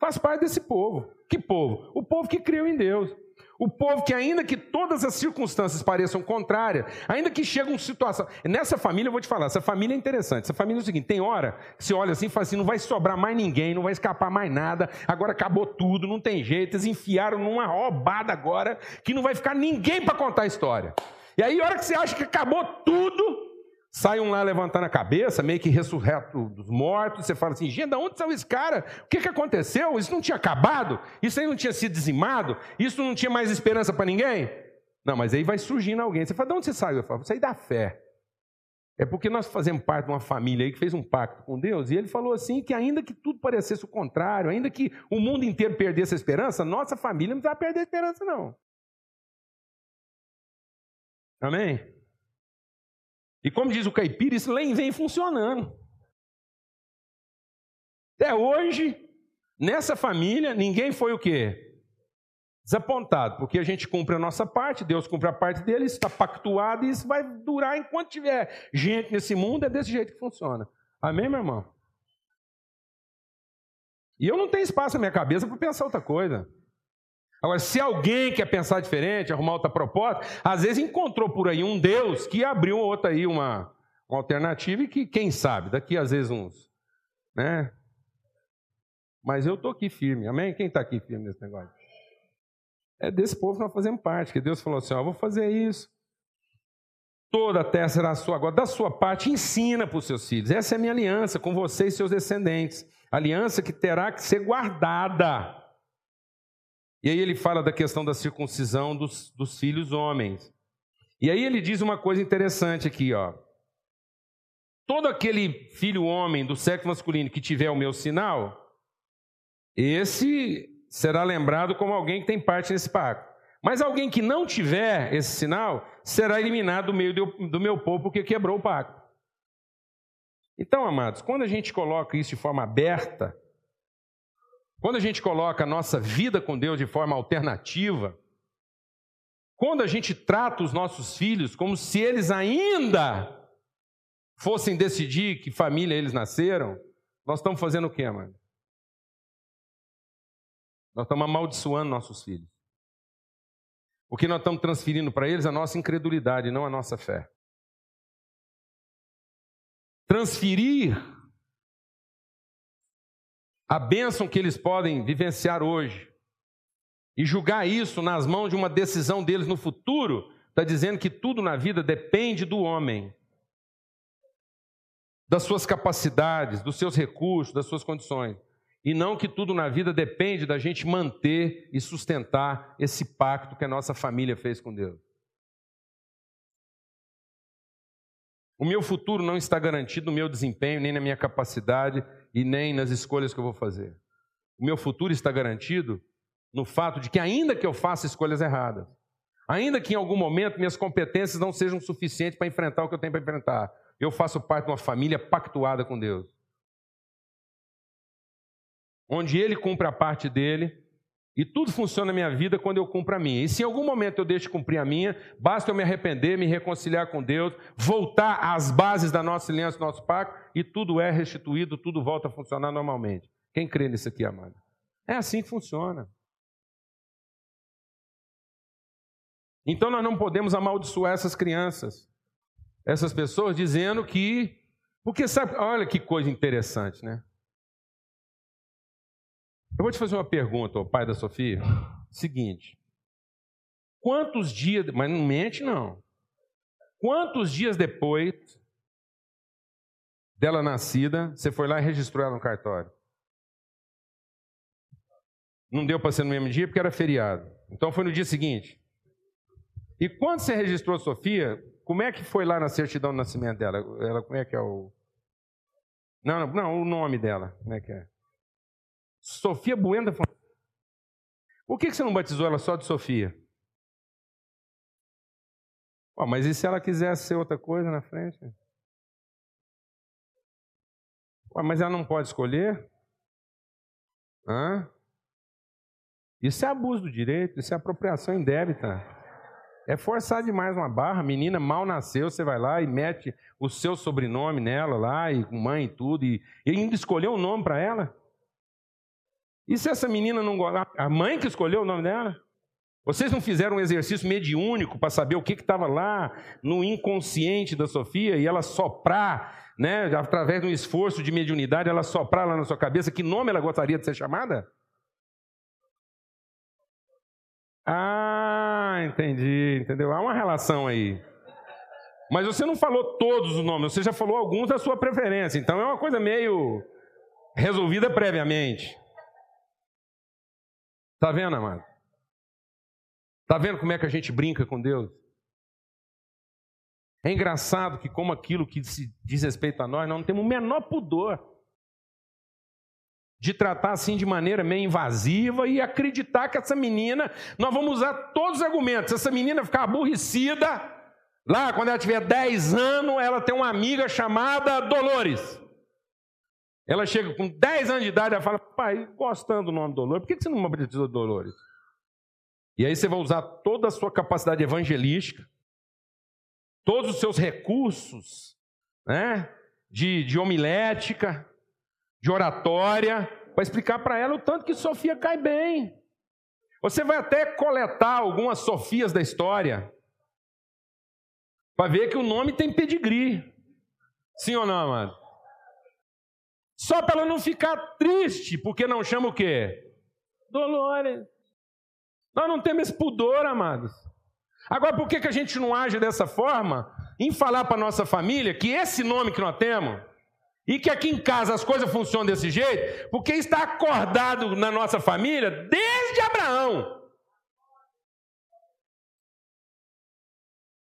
[SPEAKER 1] Faz parte desse povo. Que povo? O povo que creu em Deus. O povo que, ainda que todas as circunstâncias pareçam contrárias, ainda que chegue uma situação. Nessa família, eu vou te falar, essa família é interessante. Essa família é o seguinte: tem hora que você olha assim e fala assim: não vai sobrar mais ninguém, não vai escapar mais nada, agora acabou tudo, não tem jeito. Eles enfiaram numa roubada agora que não vai ficar ninguém para contar a história. E aí, a hora que você acha que acabou tudo, Sai um lá levantando a cabeça, meio que ressurreto dos mortos. Você fala assim: gente, de onde saiu esse cara? O que, que aconteceu? Isso não tinha acabado? Isso aí não tinha sido dizimado? Isso não tinha mais esperança para ninguém? Não, mas aí vai surgindo alguém. Você fala: de onde você saiu? Eu falo: saí da fé. É porque nós fazemos parte de uma família aí que fez um pacto com Deus, e ele falou assim: que ainda que tudo parecesse o contrário, ainda que o mundo inteiro perdesse a esperança, nossa família não vai perder a esperança, não. Amém? E como diz o caipira, isso vem funcionando. Até hoje, nessa família, ninguém foi o quê? Desapontado, porque a gente cumpre a nossa parte, Deus cumpre a parte dele, isso está pactuado e isso vai durar enquanto tiver gente nesse mundo, é desse jeito que funciona. Amém, meu irmão? E eu não tenho espaço na minha cabeça para pensar outra coisa. Agora, se alguém quer pensar diferente, arrumar outra proposta, às vezes encontrou por aí um Deus que abriu outra aí, uma, uma alternativa e que, quem sabe, daqui às vezes uns, né? Mas eu estou aqui firme, amém? Quem está aqui firme nesse negócio? É desse povo que nós fazemos parte, que Deus falou assim, ó, vou fazer isso. Toda a terra será sua. Agora, da sua parte, ensina para os seus filhos. Essa é a minha aliança com você e seus descendentes. Aliança que terá que ser guardada. E aí ele fala da questão da circuncisão dos, dos filhos homens. E aí ele diz uma coisa interessante aqui, ó. Todo aquele filho homem do sexo masculino que tiver o meu sinal, esse será lembrado como alguém que tem parte nesse pacto. Mas alguém que não tiver esse sinal será eliminado do meio do meu povo porque quebrou o pacto. Então, amados, quando a gente coloca isso de forma aberta, quando a gente coloca a nossa vida com Deus de forma alternativa, quando a gente trata os nossos filhos como se eles ainda fossem decidir que família eles nasceram, nós estamos fazendo o quê, mano? Nós estamos amaldiçoando nossos filhos. Porque nós estamos transferindo para eles a nossa incredulidade, não a nossa fé. Transferir a bênção que eles podem vivenciar hoje e julgar isso nas mãos de uma decisão deles no futuro, está dizendo que tudo na vida depende do homem, das suas capacidades, dos seus recursos, das suas condições. E não que tudo na vida depende da gente manter e sustentar esse pacto que a nossa família fez com Deus. O meu futuro não está garantido no meu desempenho, nem na minha capacidade e nem nas escolhas que eu vou fazer. O meu futuro está garantido no fato de que, ainda que eu faça escolhas erradas, ainda que em algum momento minhas competências não sejam suficientes para enfrentar o que eu tenho para enfrentar, eu faço parte de uma família pactuada com Deus. Onde Ele cumpre a parte dele e tudo funciona na minha vida quando eu cumpro a minha. E se em algum momento eu deixo de cumprir a minha, basta eu me arrepender, me reconciliar com Deus, voltar às bases da nossa aliança, do nosso pacto, e tudo é restituído, tudo volta a funcionar normalmente. Quem crê nisso aqui, amado? É assim que funciona. Então nós não podemos amaldiçoar essas crianças, essas pessoas, dizendo que. Porque sabe, olha que coisa interessante, né? Eu vou te fazer uma pergunta, pai da Sofia. Seguinte. Quantos dias. Mas não mente, não. Quantos dias depois dela nascida, você foi lá e registrou ela no cartório? Não deu para ser no mesmo dia porque era feriado. Então foi no dia seguinte. E quando você registrou a Sofia, como é que foi lá na certidão do nascimento dela? Ela, como é que é o. Não, não, não, o nome dela. Como é que é? Sofia Bueno. Por que você não batizou ela só de Sofia? Mas e se ela quisesse ser outra coisa na frente? Mas ela não pode escolher? Hã? Isso é abuso do direito, isso é apropriação indébita. É forçar demais uma barra. Menina mal nasceu, você vai lá e mete o seu sobrenome nela lá, e mãe e tudo, e, e ainda escolheu um nome para ela. E se essa menina não? A mãe que escolheu o nome dela? Vocês não fizeram um exercício mediúnico para saber o que estava lá no inconsciente da Sofia e ela soprar, né, através de um esforço de mediunidade, ela soprar lá na sua cabeça que nome ela gostaria de ser chamada? Ah, entendi, entendeu? Há uma relação aí. Mas você não falou todos os nomes, você já falou alguns da sua preferência, então é uma coisa meio resolvida previamente. Tá vendo, amado? Tá vendo como é que a gente brinca com Deus? É engraçado que, como aquilo que se diz respeito a nós, nós não temos o menor pudor de tratar assim de maneira meio invasiva e acreditar que essa menina, nós vamos usar todos os argumentos. Essa menina ficar aborrecida, lá quando ela tiver 10 anos, ela tem uma amiga chamada Dolores. Ela chega com 10 anos de idade e fala: Pai, gostando do nome Dolores, por que você não me batizou Dolores? E aí você vai usar toda a sua capacidade evangelística, todos os seus recursos, né, de, de homilética, de oratória, para explicar para ela o tanto que Sofia cai bem. Você vai até coletar algumas Sofias da história, para ver que o nome tem pedigree. Sim ou não, amado? Só para ela não ficar triste, porque não chama o quê? Dolores. Nós não temos esse pudor, amados. Agora, por que, que a gente não age dessa forma em falar para nossa família que esse nome que nós temos e que aqui em casa as coisas funcionam desse jeito? Porque está acordado na nossa família desde Abraão.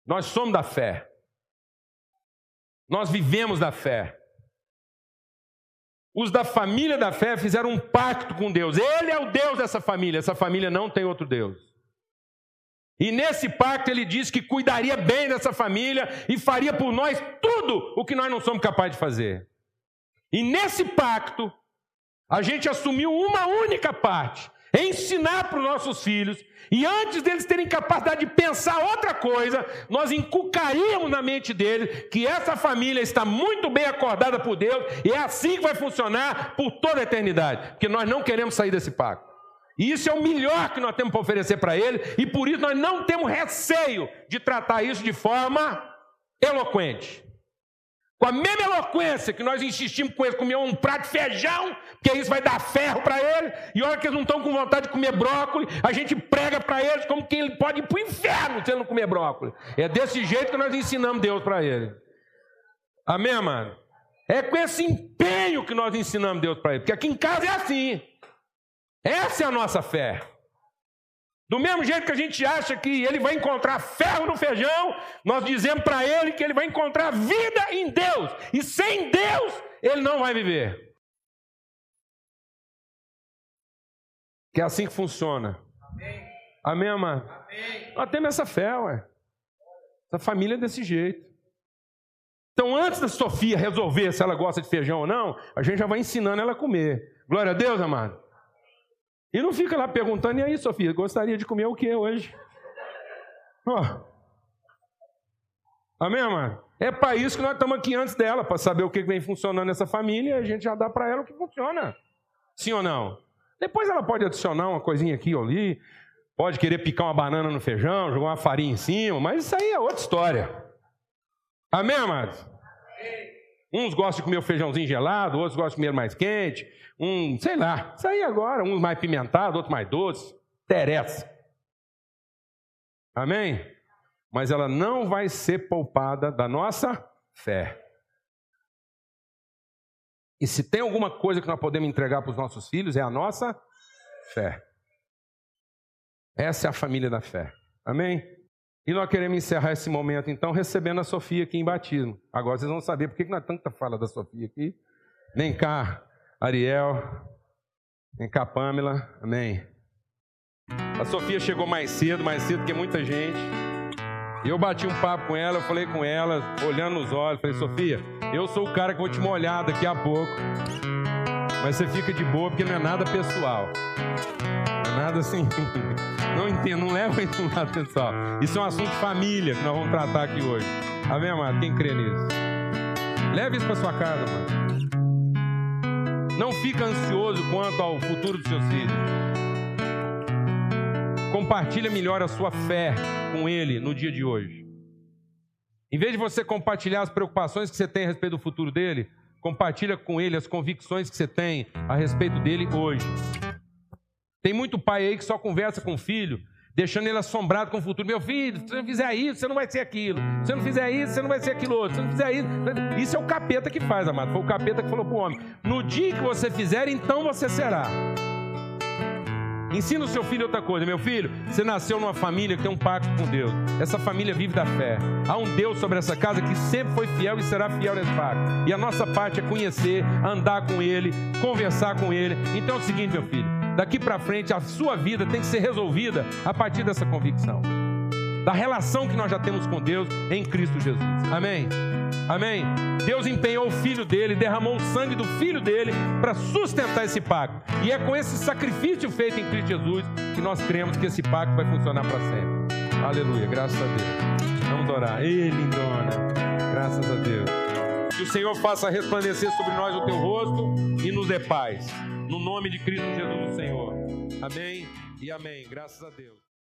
[SPEAKER 1] Nós somos da fé. Nós vivemos da fé. Os da família da fé fizeram um pacto com Deus. Ele é o Deus dessa família. Essa família não tem outro Deus. E nesse pacto ele disse que cuidaria bem dessa família e faria por nós tudo o que nós não somos capazes de fazer. E nesse pacto, a gente assumiu uma única parte: ensinar para os nossos filhos e antes deles terem capacidade de pensar outra coisa, nós encucaríamos na mente deles que essa família está muito bem acordada por Deus e é assim que vai funcionar por toda a eternidade, porque nós não queremos sair desse pacto. E isso é o melhor que nós temos para oferecer para ele, e por isso nós não temos receio de tratar isso de forma eloquente. Com a mesma eloquência que nós insistimos com eles comer um prato de feijão, porque isso vai dar ferro para eles, e hora que eles não estão com vontade de comer brócolis, a gente prega para eles como que ele pode ir para o inferno se ele não comer brócolis. É desse jeito que nós ensinamos Deus para ele. Amém, mano? É com esse empenho que nós ensinamos Deus para ele, porque aqui em casa é assim. Essa é a nossa fé. Do mesmo jeito que a gente acha que ele vai encontrar ferro no feijão, nós dizemos para ele que ele vai encontrar vida em Deus. E sem Deus, ele não vai viver. Que é assim que funciona. Amém, Amém amado? Amém. Nós temos essa fé, ué. Essa família é desse jeito. Então, antes da Sofia resolver se ela gosta de feijão ou não, a gente já vai ensinando ela a comer. Glória a Deus, amado. E não fica lá perguntando, e aí, Sofia, gostaria de comer o que hoje? Oh. Amém, mano? É para isso que nós estamos aqui antes dela, para saber o que vem funcionando nessa família, e a gente já dá para ela o que funciona. Sim ou não? Depois ela pode adicionar uma coisinha aqui ou ali, pode querer picar uma banana no feijão, jogar uma farinha em cima, mas isso aí é outra história. Amém, amados? Uns gostam de comer o feijãozinho gelado, outros gostam de comer mais quente, um, sei lá, isso aí agora, uns mais pimentados, outros mais doces, interessa. Amém? Mas ela não vai ser poupada da nossa fé. E se tem alguma coisa que nós podemos entregar para os nossos filhos, é a nossa fé. Essa é a família da fé. Amém? E nós queremos encerrar esse momento, então, recebendo a Sofia aqui em batismo. Agora vocês vão saber por que nós tanta fala da Sofia aqui. Vem cá, Ariel, vem cá, Pamela, amém. A Sofia chegou mais cedo, mais cedo que muita gente. E eu bati um papo com ela, eu falei com ela, olhando nos olhos, falei, Sofia, eu sou o cara que vou te molhar daqui a pouco. Mas você fica de boa porque não é nada pessoal. Nada assim. Não entendo, não leva isso lado pessoal. Isso é um assunto de família que nós vamos tratar aqui hoje. Amém, amado? Quem crê nisso? Leve isso para sua casa, mano. Não fica ansioso quanto ao futuro dos seus filhos. Compartilha melhor a sua fé com ele no dia de hoje. Em vez de você compartilhar as preocupações que você tem a respeito do futuro dele, compartilha com ele as convicções que você tem a respeito dele hoje. Tem muito pai aí que só conversa com o filho, deixando ele assombrado com o futuro. Meu filho, se você não fizer isso, você não vai ser aquilo. Se você não fizer isso, você não vai ser aquilo outro. Se você não fizer isso. Isso é o capeta que faz, amado. Foi o capeta que falou para o homem: No dia que você fizer, então você será. Ensina o seu filho outra coisa, meu filho. Você nasceu numa família que tem um pacto com Deus. Essa família vive da fé. Há um Deus sobre essa casa que sempre foi fiel e será fiel nesse pacto. E a nossa parte é conhecer, andar com Ele, conversar com Ele. Então é o seguinte, meu filho. Daqui para frente, a sua vida tem que ser resolvida a partir dessa convicção. Da relação que nós já temos com Deus em Cristo Jesus. Amém? Amém? Deus empenhou o filho dele, derramou o sangue do filho dele para sustentar esse pacto. E é com esse sacrifício feito em Cristo Jesus que nós cremos que esse pacto vai funcionar para sempre. Aleluia, graças a Deus. Vamos orar. Ei, lindona, graças a Deus. Que o Senhor faça resplandecer sobre nós o teu rosto e nos dê paz. No nome de Cristo Jesus, o Senhor. Amém e amém. Graças a Deus.